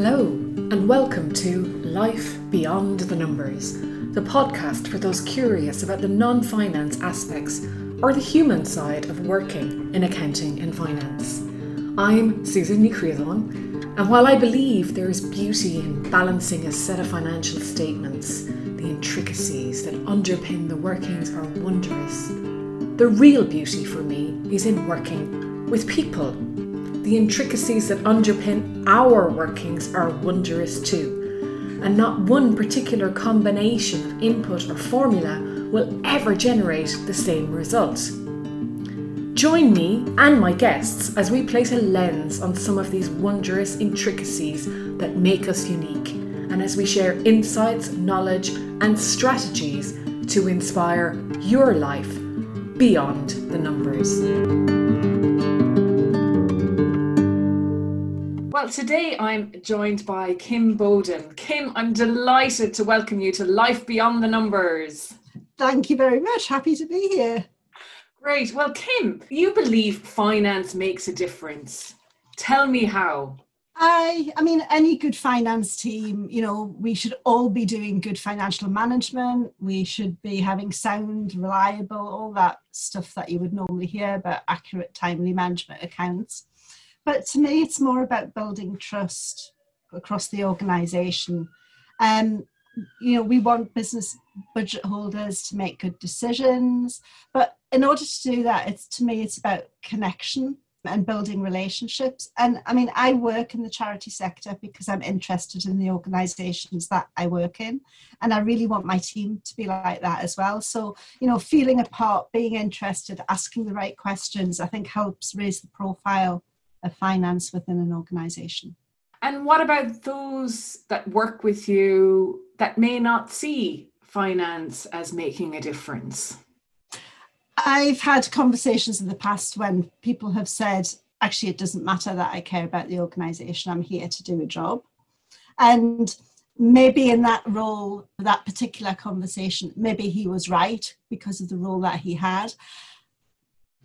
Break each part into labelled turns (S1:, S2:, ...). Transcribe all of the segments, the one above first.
S1: Hello, and welcome to Life Beyond the Numbers, the podcast for those curious about the non finance aspects or the human side of working in accounting and finance. I'm Susan Nicriadon, and while I believe there is beauty in balancing a set of financial statements, the intricacies that underpin the workings are wondrous. The real beauty for me is in working with people the intricacies that underpin our workings are wondrous too, and not one particular combination of input or formula will ever generate the same result. Join me and my guests as we place a lens on some of these wondrous intricacies that make us unique, and as we share insights, knowledge, and strategies to inspire your life beyond the numbers. Well, today I'm joined by Kim Bowden. Kim, I'm delighted to welcome you to Life Beyond the Numbers.
S2: Thank you very much. Happy to be here.
S1: Great. Well, Kim, you believe finance makes a difference. Tell me how.
S2: I, I mean, any good finance team, you know, we should all be doing good financial management. We should be having sound, reliable, all that stuff that you would normally hear about accurate, timely management accounts. But to me, it's more about building trust across the organisation. Um, you know, we want business budget holders to make good decisions, but in order to do that, it's to me, it's about connection and building relationships. And I mean, I work in the charity sector because I'm interested in the organizations that I work in. And I really want my team to be like that as well. So, you know, feeling a part, being interested, asking the right questions, I think helps raise the profile of finance within an organization.
S1: And what about those that work with you that may not see finance as making a difference?
S2: I've had conversations in the past when people have said, actually, it doesn't matter that I care about the organization, I'm here to do a job. And maybe in that role, that particular conversation, maybe he was right because of the role that he had.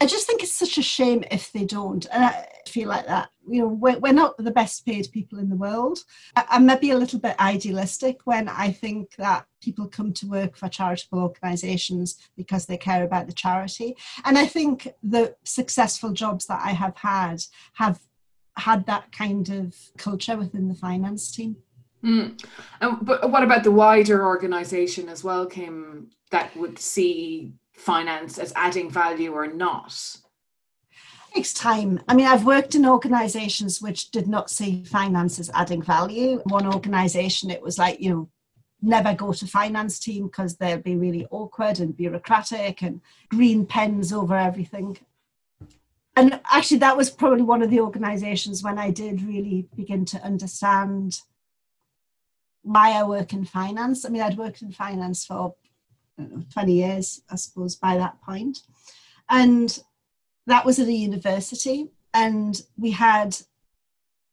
S2: I just think it's such a shame if they don't. And I feel like that. You know, we're, we're not the best paid people in the world. I, I may a little bit idealistic when I think that people come to work for charitable organisations because they care about the charity. And I think the successful jobs that I have had have had that kind of culture within the finance team.
S1: Mm. But what about the wider organisation as well, Kim, that would see finance as adding value or not?
S2: Takes time. I mean, I've worked in organizations which did not see finance as adding value. One organization, it was like, you know, never go to finance team because they'll be really awkward and bureaucratic and green pens over everything. And actually, that was probably one of the organizations when I did really begin to understand why I work in finance. I mean, I'd worked in finance for know, 20 years, I suppose, by that point. And that was at a university. And we had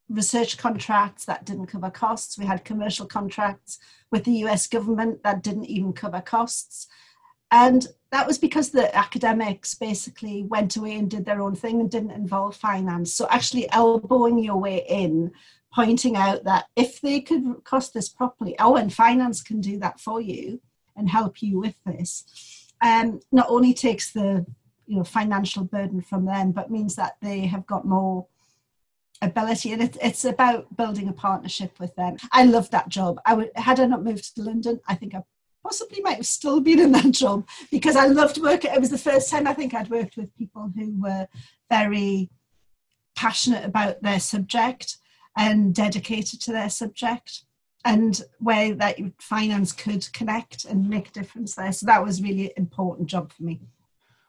S2: research contracts that didn't cover costs. We had commercial contracts with the US government that didn't even cover costs. And that was because the academics basically went away and did their own thing and didn't involve finance. So, actually, elbowing your way in, pointing out that if they could cost this properly, oh, and finance can do that for you, and help you with this. Um, not only takes the you know financial burden from them but means that they have got more ability and it, it's about building a partnership with them. I love that job. I would had i not moved to london i think i possibly might have still been in that job because i loved working it was the first time i think i'd worked with people who were very passionate about their subject and dedicated to their subject and where that finance could connect and make a difference there. So that was really important job for me.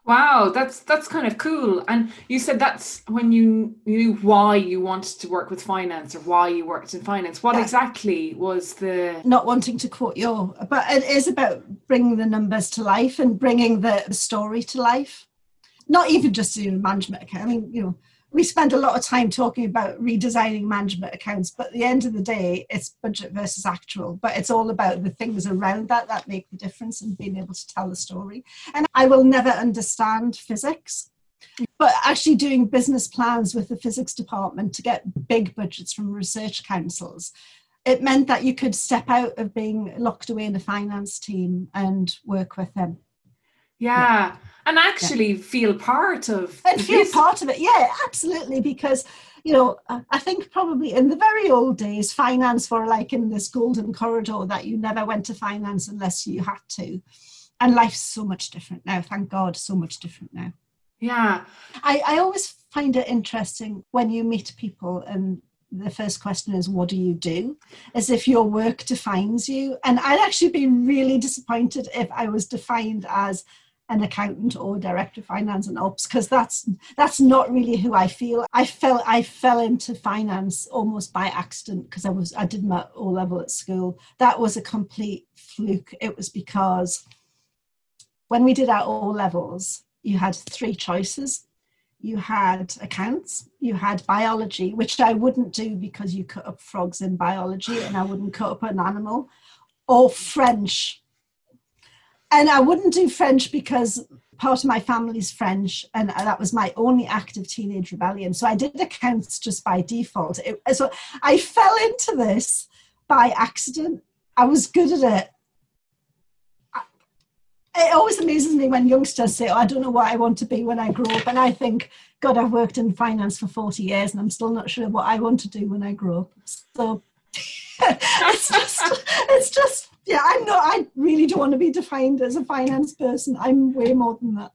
S1: Wow, that's that's kind of cool. And you said that's when you knew why you wanted to work with finance or why you worked in finance. What yeah. exactly was the
S2: not wanting to quote your, but it is about bringing the numbers to life and bringing the, story to life. Not even just in management. I mean, you know, we spend a lot of time talking about redesigning management accounts, but at the end of the day, it's budget versus actual. But it's all about the things around that that make the difference and being able to tell the story. And I will never understand physics. But actually, doing business plans with the physics department to get big budgets from research councils, it meant that you could step out of being locked away in the finance team and work with them.
S1: Yeah. And actually yeah. feel part of
S2: and feel part of it. Yeah, absolutely. Because you know, I think probably in the very old days, finance were like in this golden corridor that you never went to finance unless you had to. And life's so much different now. Thank God, so much different now.
S1: Yeah.
S2: I, I always find it interesting when you meet people and the first question is, What do you do? As if your work defines you. And I'd actually be really disappointed if I was defined as an accountant or director of finance and ops because that's that's not really who I feel. I fell I fell into finance almost by accident because I was I did my O level at school. That was a complete fluke. It was because when we did our O levels, you had three choices. You had accounts, you had biology, which I wouldn't do because you cut up frogs in biology and I wouldn't cut up an animal, or French and I wouldn't do French because part of my family's French, and that was my only act of teenage rebellion. So I did accounts just by default. It, so I fell into this by accident. I was good at it. It always amuses me when youngsters say, oh, I don't know what I want to be when I grow up. And I think, God, I've worked in finance for 40 years and I'm still not sure what I want to do when I grow up. So it's just, it's just yeah, I'm not. I really don't want to be defined as a finance person. I'm way more than that.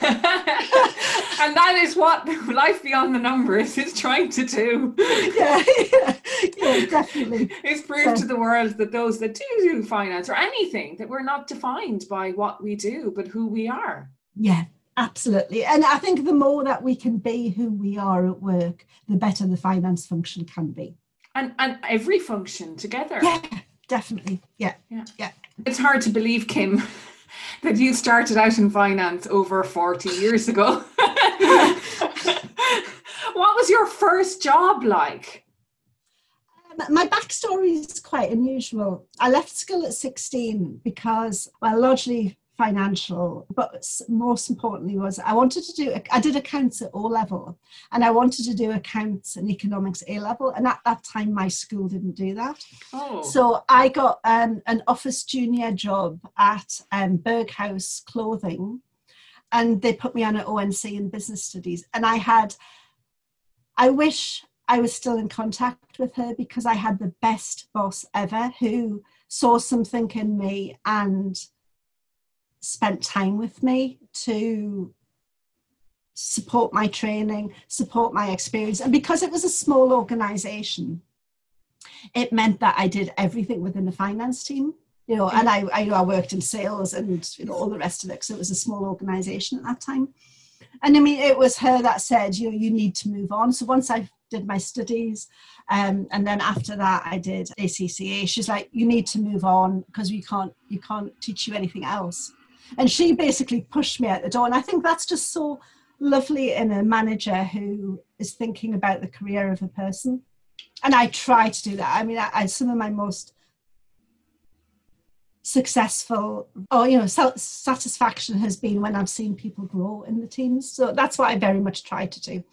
S1: and that is what life beyond the numbers is trying to do.
S2: Yeah, yeah, yeah definitely.
S1: It's prove yeah. to the world that those that do do finance or anything that we're not defined by what we do, but who we are.
S2: Yeah, absolutely. And I think the more that we can be who we are at work, the better the finance function can be.
S1: And and every function together.
S2: Yeah definitely. Yeah. Yeah. Yeah.
S1: It's hard to believe, Kim, that you started out in finance over 40 years ago. what was your first job like?
S2: Um, my backstory is quite unusual. I left school at 16 because, well, largely financial, but most importantly was I wanted to do, I did accounts at O level and I wanted to do accounts and economics A level. And at that time, my school didn't do that. Oh. So I got um, an office junior job at um, Berghaus Clothing and they put me on an ONC in business studies. And I had, I wish I was still in contact with her because I had the best boss ever who saw something in me and spent time with me to support my training, support my experience. And because it was a small organization, it meant that I did everything within the finance team. You know, and I, I, I worked in sales and you know all the rest of it because it was a small organization at that time. And I mean, it was her that said, you know, you need to move on. So once I did my studies, um, and then after that, I did ACCA. She's like, you need to move on because we can't, you can't teach you anything else. And she basically pushed me out the door. And I think that's just so lovely in a manager who is thinking about the career of a person. And I try to do that. I mean, I, I some of my most successful or you know satisfaction has been when I've seen people grow in the teams. So that's what I very much try to do.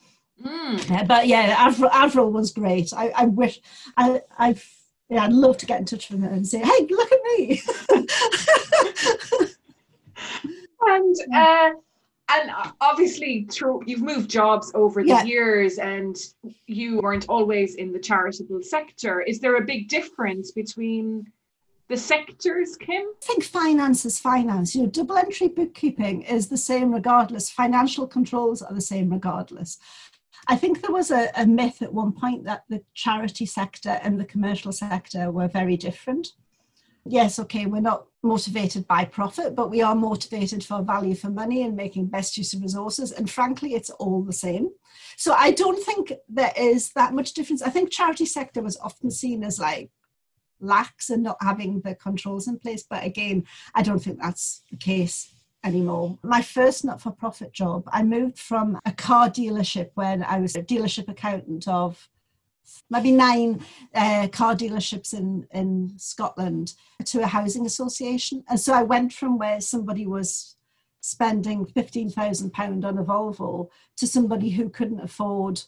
S2: Mm. Yeah, but yeah, Avril, Avril was great. I, I wish I I've yeah, I'd love to get in touch with her and say, "Hey, look at me."
S1: and uh, and obviously through you've moved jobs over the yeah. years and you weren't always in the charitable sector. Is there a big difference between the sectors kim?
S2: I think finance is finance. You know double entry bookkeeping is the same regardless. Financial controls are the same regardless. I think there was a, a myth at one point that the charity sector and the commercial sector were very different yes, okay, we're not motivated by profit, but we are motivated for value for money and making best use of resources. And frankly, it's all the same. So I don't think there is that much difference. I think charity sector was often seen as like lax and not having the controls in place. But again, I don't think that's the case anymore. My first not for profit job, I moved from a car dealership when I was a dealership accountant of maybe nine uh, car dealerships in, in Scotland to a housing association. And so I went from where somebody was spending £15,000 on a Volvo to somebody who couldn't afford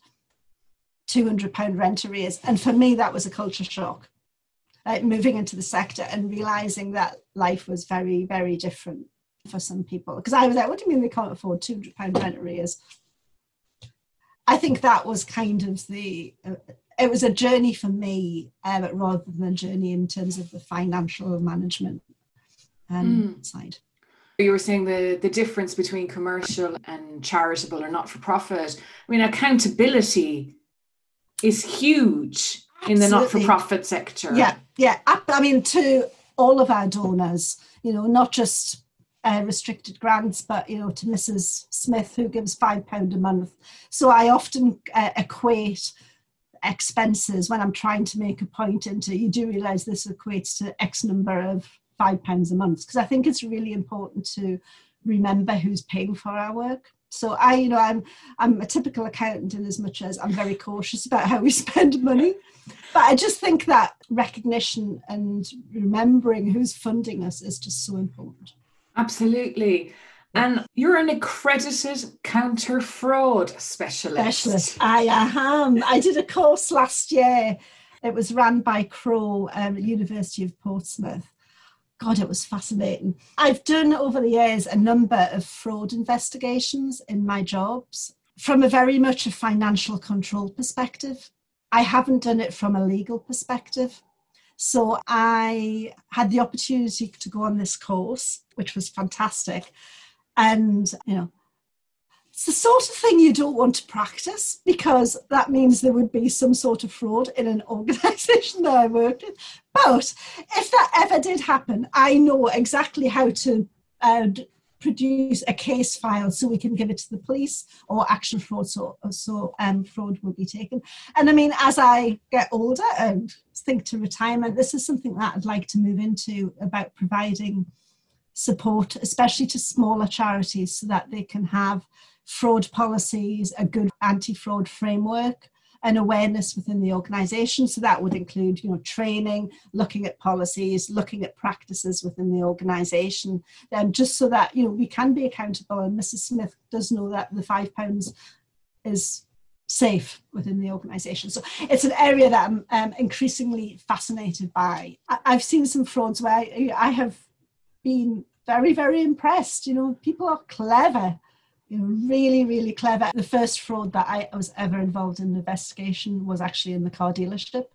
S2: £200 rent arrears. And for me, that was a culture shock. Uh, moving into the sector and realizing that life was very, very different for some people. Because I was like, what do you mean they can't afford £200 rent arrears? I think that was kind of the, uh, it was a journey for me uh, rather than a journey in terms of the financial management um, mm. side.
S1: You were saying the, the difference between commercial and charitable or not for profit. I mean, accountability is huge Absolutely. in the not for profit sector.
S2: Yeah, yeah. I mean, to all of our donors, you know, not just uh, restricted grants, but you know, to Mrs. Smith who gives five pound a month. So I often uh, equate expenses when I'm trying to make a point into. You do realise this equates to X number of five pounds a month because I think it's really important to remember who's paying for our work. So I, you know, I'm I'm a typical accountant in as much as I'm very cautious about how we spend money. But I just think that recognition and remembering who's funding us is just so important.
S1: Absolutely. And you're an accredited counter fraud specialist.
S2: Specialist. I am. I did a course last year. It was run by Crowe um, at University of Portsmouth. God, it was fascinating. I've done over the years a number of fraud investigations in my jobs from a very much a financial control perspective. I haven't done it from a legal perspective. So I had the opportunity to go on this course, which was fantastic. And, you know, it's the sort of thing you don't want to practice because that means there would be some sort of fraud in an organization that I worked in. But if that ever did happen, I know exactly how to uh, produce a case file so we can give it to the police or action fraud so, so um, fraud will be taken. And I mean, as I get older and think to retirement, this is something that I'd like to move into about providing support, especially to smaller charities so that they can have fraud policies, a good anti-fraud framework, and awareness within the organization. So that would include, you know, training, looking at policies, looking at practices within the organization, um, just so that, you know, we can be accountable. And Mrs. Smith does know that the five pounds is safe within the organization. So it's an area that I'm um, increasingly fascinated by. I, have seen some frauds where I, I have been very, very impressed. You know, people are clever you know, really, really clever. The first fraud that I was ever involved in an investigation was actually in the car dealership.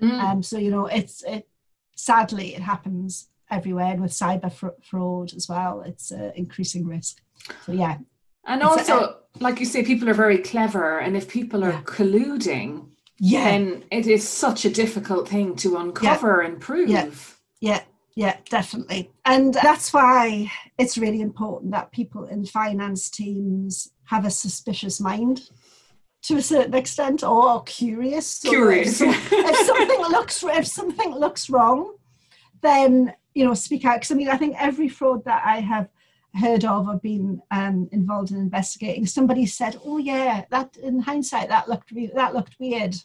S2: Mm. Um, so you know, it's it. Sadly, it happens everywhere, and with cyber fr- fraud as well, it's an increasing risk. So yeah,
S1: and also, uh, like you say, people are very clever, and if people are yeah. colluding, yeah, then it is such a difficult thing to uncover yeah. and prove.
S2: Yeah. yeah, yeah, definitely. And that's why it's really important that people in finance teams have a suspicious mind to a certain extent or are
S1: curious.
S2: Curious. If, if something looks if something looks wrong, then you know speak out. Because I mean, I think every fraud that I have heard of or been um, involved in investigating, somebody said, "Oh yeah, that in hindsight that looked re- that looked weird."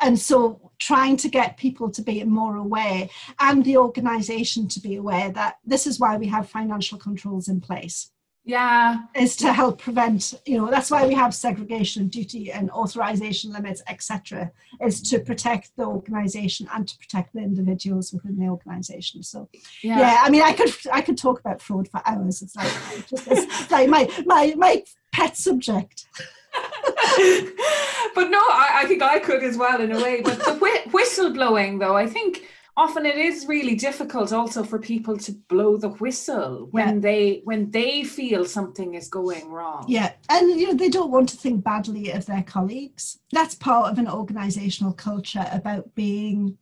S2: And so trying to get people to be more aware and the organization to be aware that this is why we have financial controls in place.
S1: Yeah.
S2: Is to help prevent you know that's why we have segregation of duty and authorization limits etc is to protect the organization and to protect the individuals within the organization. So yeah. yeah i mean i could i could talk about fraud for hours. It's like just, it's like my my my pet subject
S1: but no, I, I, think I could as well in a way. But the wh- whistle blowing, though, I think often it is really difficult also for people to blow the whistle when yeah. they when they feel something is going wrong.
S2: Yeah, and you know they don't want to think badly of their colleagues. That's part of an organizational culture about being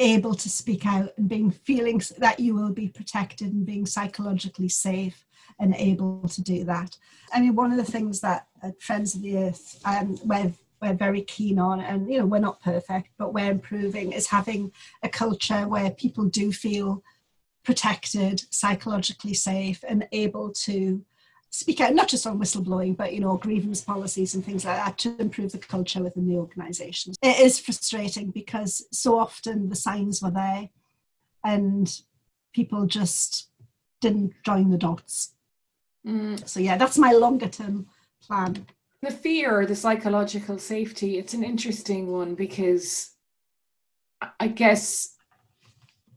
S2: able to speak out and being feeling that you will be protected and being psychologically safe and able to do that. I mean, one of the things that at Friends of the Earth um, we're, we're very keen on, and you know, we're not perfect, but we're improving, is having a culture where people do feel protected, psychologically safe, and able to speak out not just on whistleblowing but you know grievance policies and things like that to improve the culture within the organization it is frustrating because so often the signs were there and people just didn't join the dots. Mm. So yeah, that's my longer term plan.
S1: The fear, the psychological safety, it's an interesting one because I guess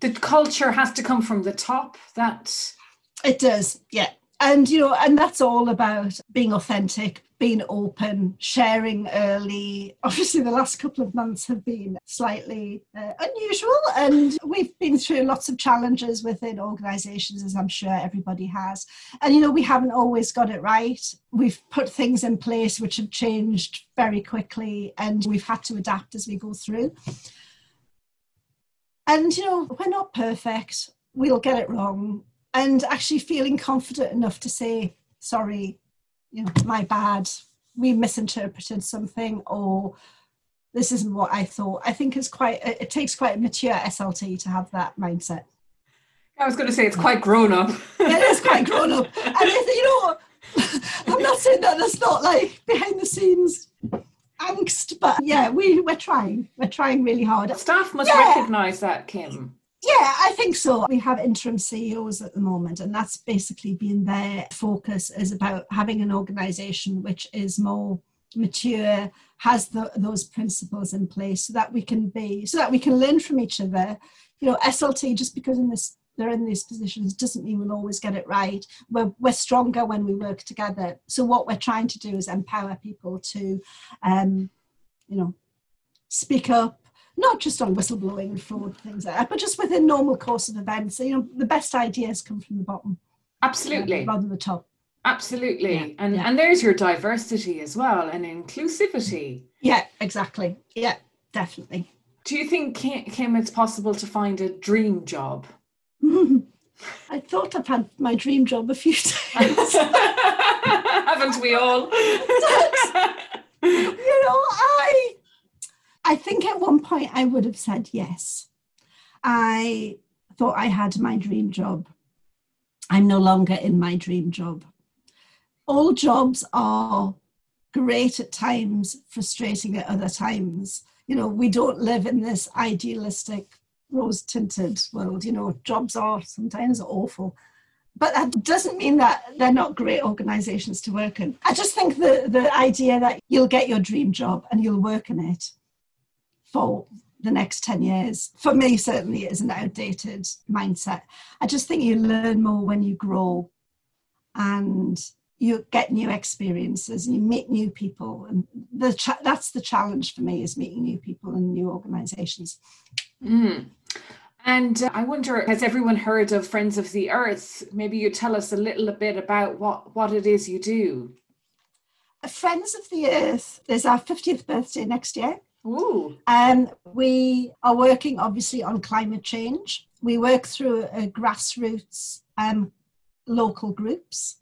S1: the culture has to come from the top that
S2: it does yeah and you know and that's all about being authentic being open sharing early. Obviously the last couple of months have been slightly uh, unusual and we've been through lots of challenges within organizations as i'm sure everybody has. And you know we haven't always got it right. We've put things in place which have changed very quickly and we've had to adapt as we go through. And you know we're not perfect. We'll get it wrong and actually feeling confident enough to say sorry you know my bad. We misinterpreted something or this isn't what i thought. I think it's quite it takes quite a mature slt to have that mindset.
S1: I was going to say it's quite grown up.
S2: Yeah, it is quite grown up. And if, you know i'm not saying that that's not like behind the scenes angst but yeah we, we're trying. We're trying really hard.
S1: Staff must yeah. recognize that kim
S2: yeah, I think so. We have interim CEOs at the moment, and that's basically been their focus is about having an organization which is more mature, has the, those principles in place so that we can be, so that we can learn from each other. You know, SLT, just because in this they're in these positions doesn't mean we'll always get it right. We're, we're stronger when we work together. So what we're trying to do is empower people to, um, you know, speak up, not just on whistleblowing and fraud things like that, but just within normal course of events. You know, the best ideas come from the bottom.
S1: Absolutely.
S2: rather than the top.
S1: Absolutely. Yeah, and yeah. and there's your diversity as well and inclusivity.
S2: Yeah, exactly. Yeah, definitely.
S1: Do you think Kim it's possible to find a dream job?
S2: I thought I've had my dream job a few times.
S1: Haven't we all?
S2: you know, I I think at one point I would have said yes. I thought I had my dream job. I'm no longer in my dream job. All jobs are great at times, frustrating at other times. You know, we don't live in this idealistic, rose tinted world. You know, jobs are sometimes awful. But that doesn't mean that they're not great organizations to work in. I just think the, the idea that you'll get your dream job and you'll work in it for the next 10 years. For me, certainly, it is an outdated mindset. I just think you learn more when you grow and you get new experiences and you meet new people. And the cha- that's the challenge for me is meeting new people and new organizations.
S1: Mm. And uh, I wonder, has everyone heard of Friends of the Earth? Maybe you tell us a little bit about what, what it is you do.
S2: Friends of the Earth, is our 50th birthday next year.
S1: Ooh.
S2: Um, we are working obviously on climate change. We work through grassroots um, local groups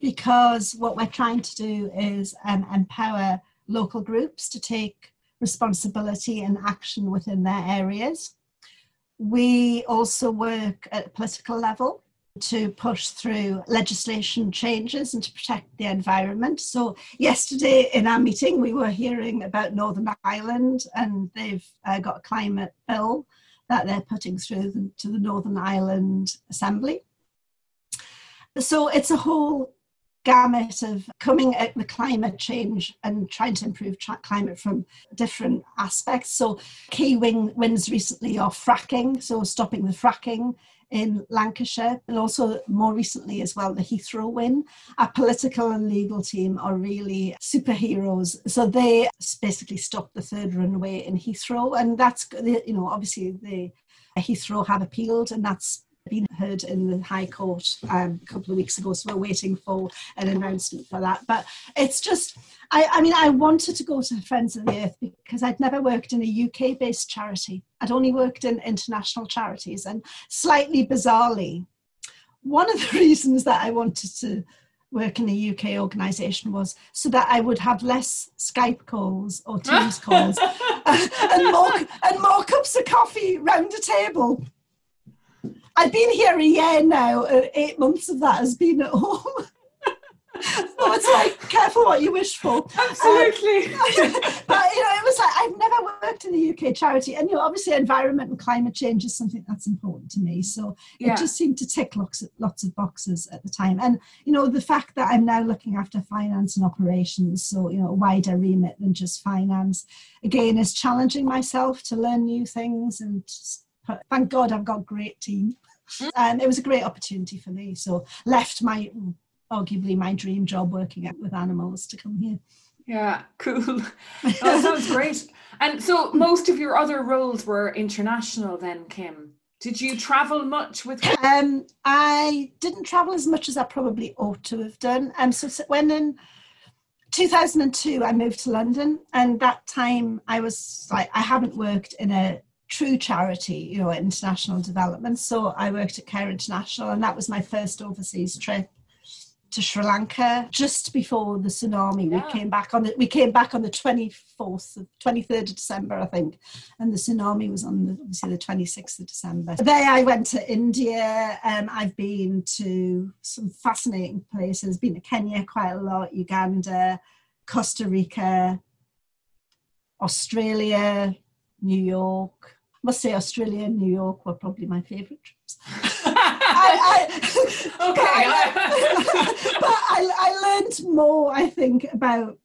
S2: because what we're trying to do is um, empower local groups to take responsibility and action within their areas. We also work at political level to push through legislation changes and to protect the environment. So, yesterday in our meeting, we were hearing about Northern Ireland and they've uh, got a climate bill that they're putting through the, to the Northern Ireland Assembly. So, it's a whole gamut of coming at the climate change and trying to improve tra- climate from different aspects. So, key wing, wins recently are fracking, so stopping the fracking in Lancashire, and also more recently as well, the Heathrow win. Our political and legal team are really superheroes. So they basically stopped the third runway in Heathrow, and that's, you know, obviously the Heathrow have appealed, and that's been heard in the High Court um, a couple of weeks ago, so we're waiting for an announcement for that. But it's just, I, I mean, I wanted to go to Friends of the Earth because I'd never worked in a UK based charity. I'd only worked in international charities, and slightly bizarrely, one of the reasons that I wanted to work in a UK organisation was so that I would have less Skype calls or Teams calls and more and more cups of coffee round a table. I've been here a year now. Uh, eight months of that has been at home. so it's like careful what you wish for.
S1: Absolutely. Um,
S2: but you know, it was like I've never worked in the UK charity, and you know, obviously, environment and climate change is something that's important to me. So yeah. it just seemed to tick lots of, lots of boxes at the time. And you know, the fact that I'm now looking after finance and operations, so you know, a wider remit than just finance, again, is challenging myself to learn new things. And thank God, I've got a great team, mm. and it was a great opportunity for me. So left my arguably my dream job working with animals to come here.
S1: Yeah, cool. that sounds great. And so most of your other roles were international then, Kim. Did you travel much with
S2: Um I didn't travel as much as I probably ought to have done. Um so when in 2002 I moved to London and that time I was like I haven't worked in a true charity, you know, international development. So I worked at Care International and that was my first overseas trip to Sri Lanka just before the tsunami. Yeah. We came back on the we came back on the twenty fourth, twenty third of December, I think. And the tsunami was on the obviously the 26th of December. There I went to India. Um, I've been to some fascinating places, been to Kenya quite a lot, Uganda, Costa Rica, Australia, New York. Must say Australia and New York were probably my favourite trips. I, I, okay. I, but I, I learned more, I think, about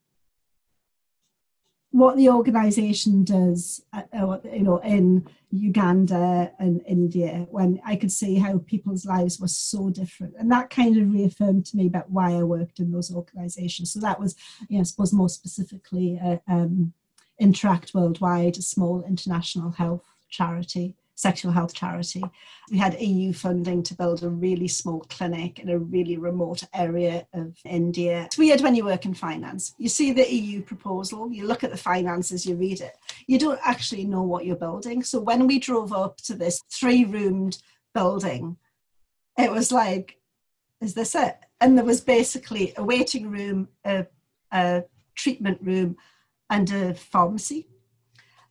S2: what the organization does uh, uh, you know in uganda and india when i could see how people's lives were so different and that kind of reaffirmed to me about why i worked in those organizations so that was you know, i suppose more specifically uh, um, interact worldwide a small international health charity sexual health charity. We had EU funding to build a really small clinic in a really remote area of India. It's weird when you work in finance. You see the EU proposal, you look at the finances, you read it. You don't actually know what you're building. So when we drove up to this three roomed building, it was like, is this it? And there was basically a waiting room, a, a treatment room, and a pharmacy.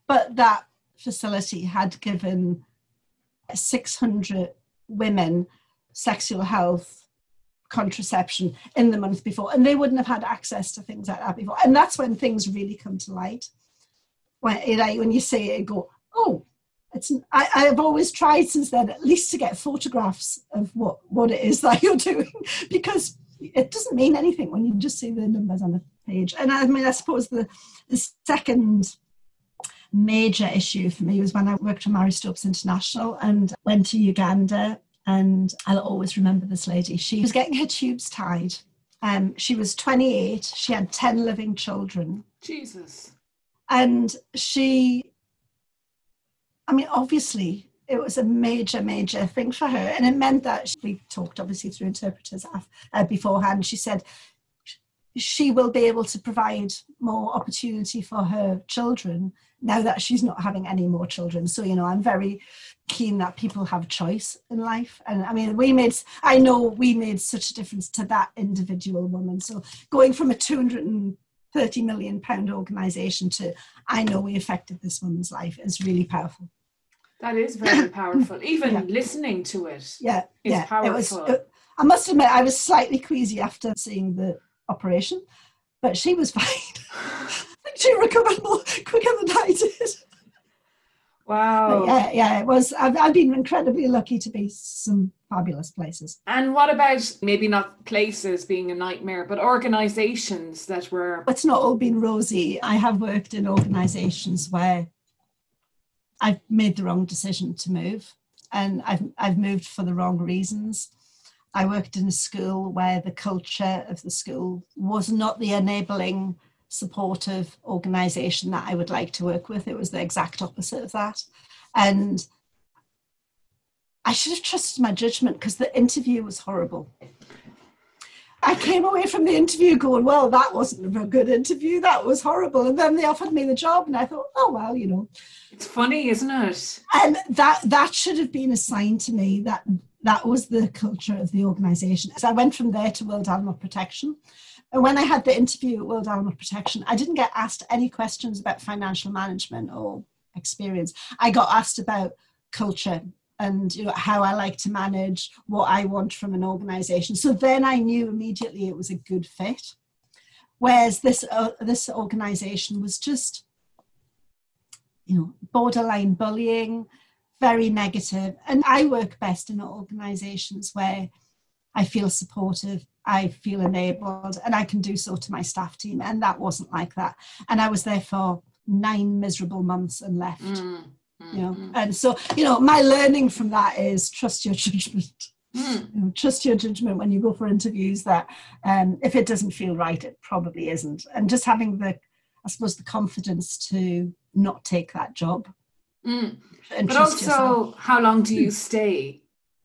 S2: But that facility had given 600 women sexual health contraception in the month before and they wouldn't have had access to things like that before. And that's when things really come to light. When you know, when you say it go oh it's I, i've always tried since then at least to get photographs of what what it is that you're doing because it doesn't mean anything when you just see the numbers on the page. And i mean i suppose the the second major issue for me was when I worked for Marie Stopes International and went to Uganda. And I'll always remember this lady. She was getting her tubes tied. Um, she was 28. She had 10 living children.
S1: Jesus.
S2: And she, I mean, obviously, it was a major, major thing for her. And it meant that she, we talked obviously through interpreters uh, beforehand. She said she will be able to provide more opportunity for her children now that she's not having any more children. So, you know, I'm very keen that people have choice in life. And I mean, we made, I know we made such a difference to that individual woman. So going from a 230 million pound organization to, I know we affected this woman's life is really powerful.
S1: That is very powerful. Even yeah. listening to it
S2: yeah, yeah.
S1: powerful.
S2: It was, it, uh, I must admit, I was slightly queasy after seeing the operation, but she was fine. She recovered more quicker than I did.
S1: Wow.
S2: But yeah, yeah, it was. I've, I've been incredibly lucky to be some fabulous places.
S1: And what about maybe not places being a nightmare, but organizations that were.
S2: It's not all been rosy. I have worked in organizations where I've made the wrong decision to move and I've, I've moved for the wrong reasons. I worked in a school where the culture of the school was not the enabling supportive organization that I would like to work with. It was the exact opposite of that. And I should have trusted my judgment because the interview was horrible. I came away from the interview going, well, that wasn't a good interview. That was horrible. And then they offered me the job, and I thought, oh well, you know.
S1: It's funny, isn't it?
S2: And that that should have been a sign to me that that was the culture of the organisation. So I went from there to World Animal Protection, and when I had the interview at World Animal Protection, I didn't get asked any questions about financial management or experience. I got asked about culture and you know how I like to manage, what I want from an organization. So then I knew immediately it was a good fit. Whereas this uh, this organization was just you know, borderline bullying, very negative. And I work best in organizations where I feel supportive, I feel enabled, and I can do so to my staff team. And that wasn't like that. And I was there for nine miserable months and left. Mm, mm, you know, mm. and so you know, my learning from that is trust your judgment. Mm. You know, trust your judgment when you go for interviews. That um, if it doesn't feel right, it probably isn't. And just having the, I suppose, the confidence to not take that job.
S1: Mm. But also, yourself. how long do you stay?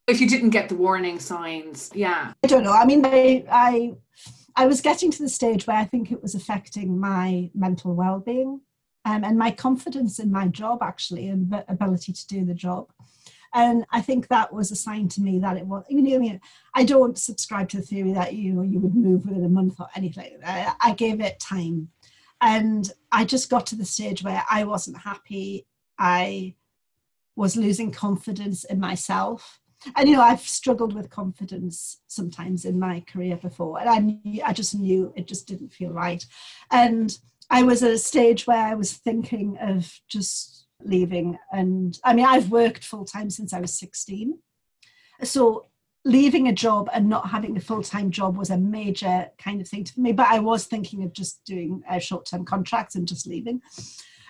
S1: If you didn't get the warning signs, yeah.
S2: I don't know. I mean, I, I, I was getting to the stage where I think it was affecting my mental well-being um, and my confidence in my job, actually, and the ability to do the job. And I think that was a sign to me that it was, you know, I mean, I don't subscribe to the theory that you know, you would move within a month or anything. I, I gave it time. And I just got to the stage where I wasn't happy. I was losing confidence in myself. And you know, I've struggled with confidence sometimes in my career before, and I knew, I just knew it just didn't feel right. And I was at a stage where I was thinking of just leaving. And I mean, I've worked full time since I was 16. So leaving a job and not having a full-time job was a major kind of thing for me but i was thinking of just doing a short-term contracts and just leaving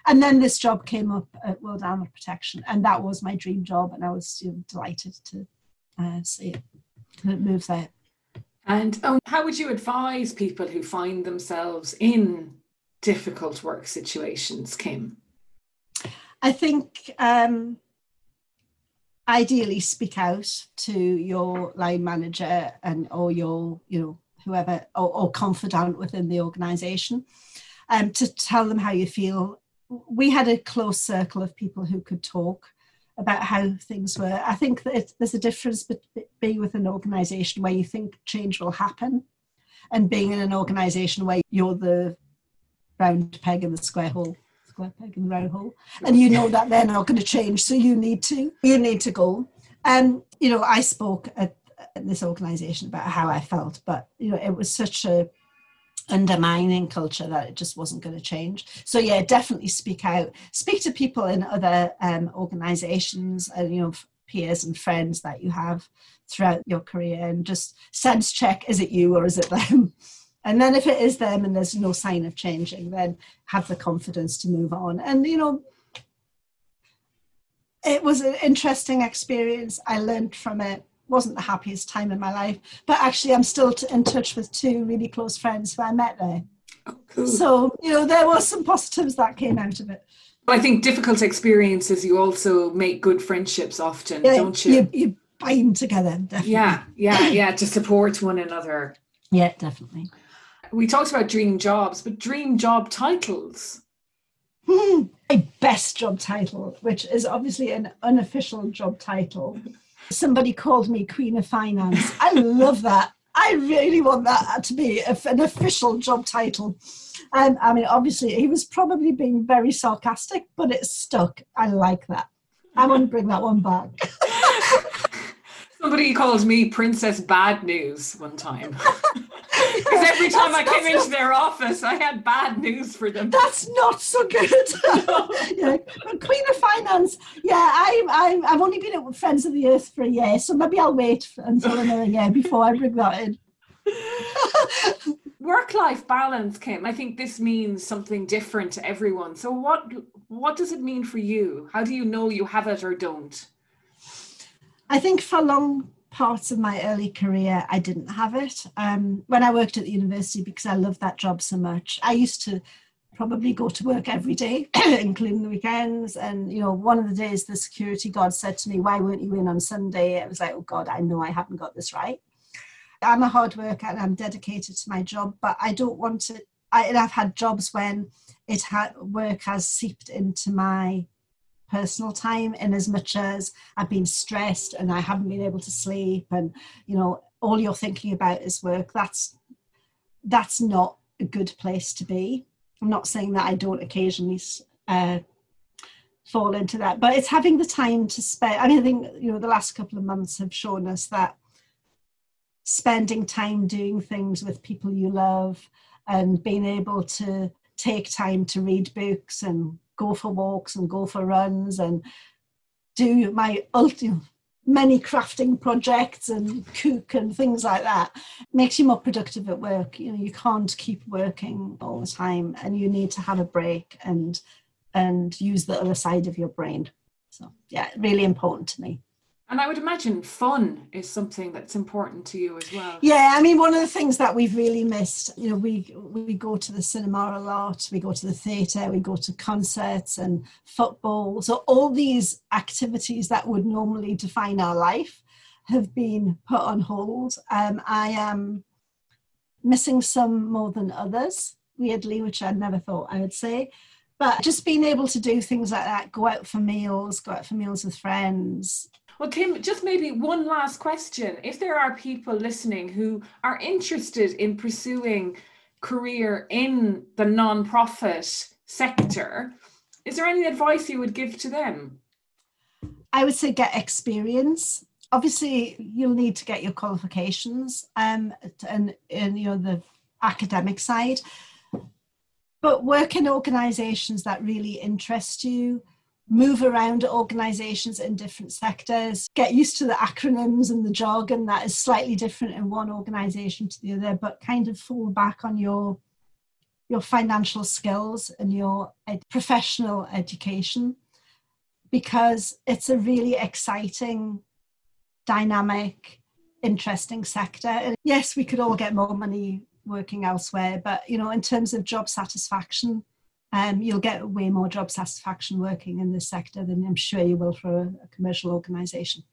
S2: and then this job came up at world animal protection and that was my dream job and i was you know, delighted to uh, see it to move there.
S1: And um, how would you advise people who find themselves in difficult work situations kim?
S2: I think um, ideally speak out to your line manager and or your you know whoever or, or confidant within the organization um, to tell them how you feel we had a close circle of people who could talk about how things were. I think that there's a difference between being with an organization where you think change will happen and being in an organization where you're the round peg in the square hole square peg in the round hole. And you know that they're not going to change so you need to you need to go. And um, you know i spoke at, at this organization about how i felt but you know it was such a undermining culture that it just wasn't going to change. So yeah definitely speak out. Speak to people in other um, organizations and you know peers and friends that you have throughout your career and just sense check is it you or is it them? And then if it is them and there's no sign of changing then have the confidence to move on. And you know it was an interesting experience. I learned from it wasn't the happiest time in my life but actually i'm still in touch with two really close friends who i met there oh, cool. so you know there was some positives that came out of it
S1: i think difficult experiences you also make good friendships often yeah, don't you?
S2: you you bind together definitely.
S1: yeah yeah yeah to support one another
S2: yeah definitely
S1: we talked about dream jobs, but dream job titles.
S2: Hmm, my best job title, which is obviously an unofficial job title. Somebody called me Queen of Finance. I love that. I really want that to be an official job title. And I mean, obviously, he was probably being very sarcastic, but it stuck. I like that. I want to bring that one back.
S1: Somebody called me Princess Bad News one time. Because every time I came into their office, I had bad news for them.
S2: That's not so good. yeah. Queen of Finance. Yeah, I, I, I've only been at Friends of the Earth for a year, so maybe I'll wait until another year before I bring that in.
S1: Work-life balance, Kim. I think this means something different to everyone. So, what what does it mean for you? How do you know you have it or don't?
S2: I think for long parts of my early career, I didn't have it. Um, when I worked at the university, because I loved that job so much, I used to probably go to work every day, including the weekends. And, you know, one of the days the security guard said to me, Why weren't you in on Sunday? It was like, Oh God, I know I haven't got this right. I'm a hard worker and I'm dedicated to my job, but I don't want to. I, and I've had jobs when it had work has seeped into my personal time in as much as I've been stressed and I haven't been able to sleep and you know all you're thinking about is work that's that's not a good place to be. I'm not saying that I don't occasionally uh, fall into that but it's having the time to spend I mean I think you know the last couple of months have shown us that spending time doing things with people you love and being able to take time to read books and go for walks and go for runs and do my ultimate many crafting projects and cook and things like that. Makes you more productive at work. You know you can't keep working all the time and you need to have a break and and use the other side of your brain. So yeah really important to me
S1: and I would imagine fun is something that's important to you as well.
S2: Yeah, I mean, one of the things that we've really missed, you know, we we go to the cinema a lot, we go to the theatre, we go to concerts and football. So all these activities that would normally define our life have been put on hold. Um, I am missing some more than others, weirdly, which I never thought I would say. But just being able to do things like that, go out for meals, go out for meals with friends,
S1: well, Kim, just maybe one last question. If there are people listening who are interested in pursuing career in the non-profit sector, is there any advice you would give to them?
S2: I would say get experience. Obviously, you'll need to get your qualifications um, and, and you know the academic side, but work in organisations that really interest you move around organizations in different sectors, get used to the acronyms and the jargon that is slightly different in one organization to the other, but kind of fall back on your your financial skills and your ed- professional education because it's a really exciting, dynamic, interesting sector. And yes, we could all get more money working elsewhere, but you know, in terms of job satisfaction, um, you'll get way more job satisfaction working in this sector than I'm sure you will for a, a commercial organisation.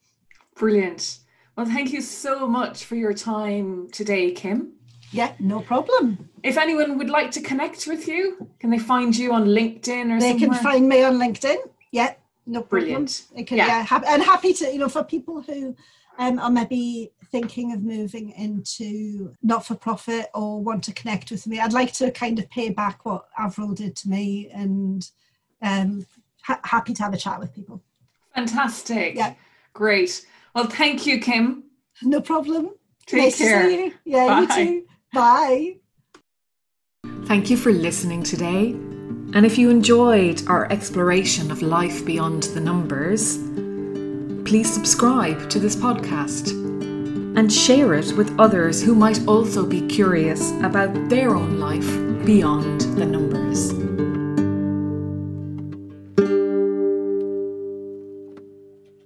S1: Brilliant. Well, thank you so much for your time today, Kim.
S2: Yeah, no problem.
S1: If anyone would like to connect with you, can they find you on LinkedIn or something?
S2: They
S1: somewhere?
S2: can find me on LinkedIn. Yeah, no problem.
S1: Brilliant.
S2: Can,
S1: Yeah.
S2: yeah, and happy to, you know, for people who um, are maybe thinking of moving into not for profit or want to connect with me, I'd like to kind of pay back what Avril did to me and um, ha- happy to have a chat with people.
S1: Fantastic.
S2: Yeah.
S1: Great. Well, thank you, Kim.
S2: No problem.
S1: Take
S2: nice
S1: care.
S2: To see you. Yeah,
S1: Bye.
S2: you too. Bye.
S3: Thank you for listening today. And if you enjoyed our exploration of life beyond the numbers, please subscribe to this podcast and share it with others who might also be curious about their own life beyond the numbers.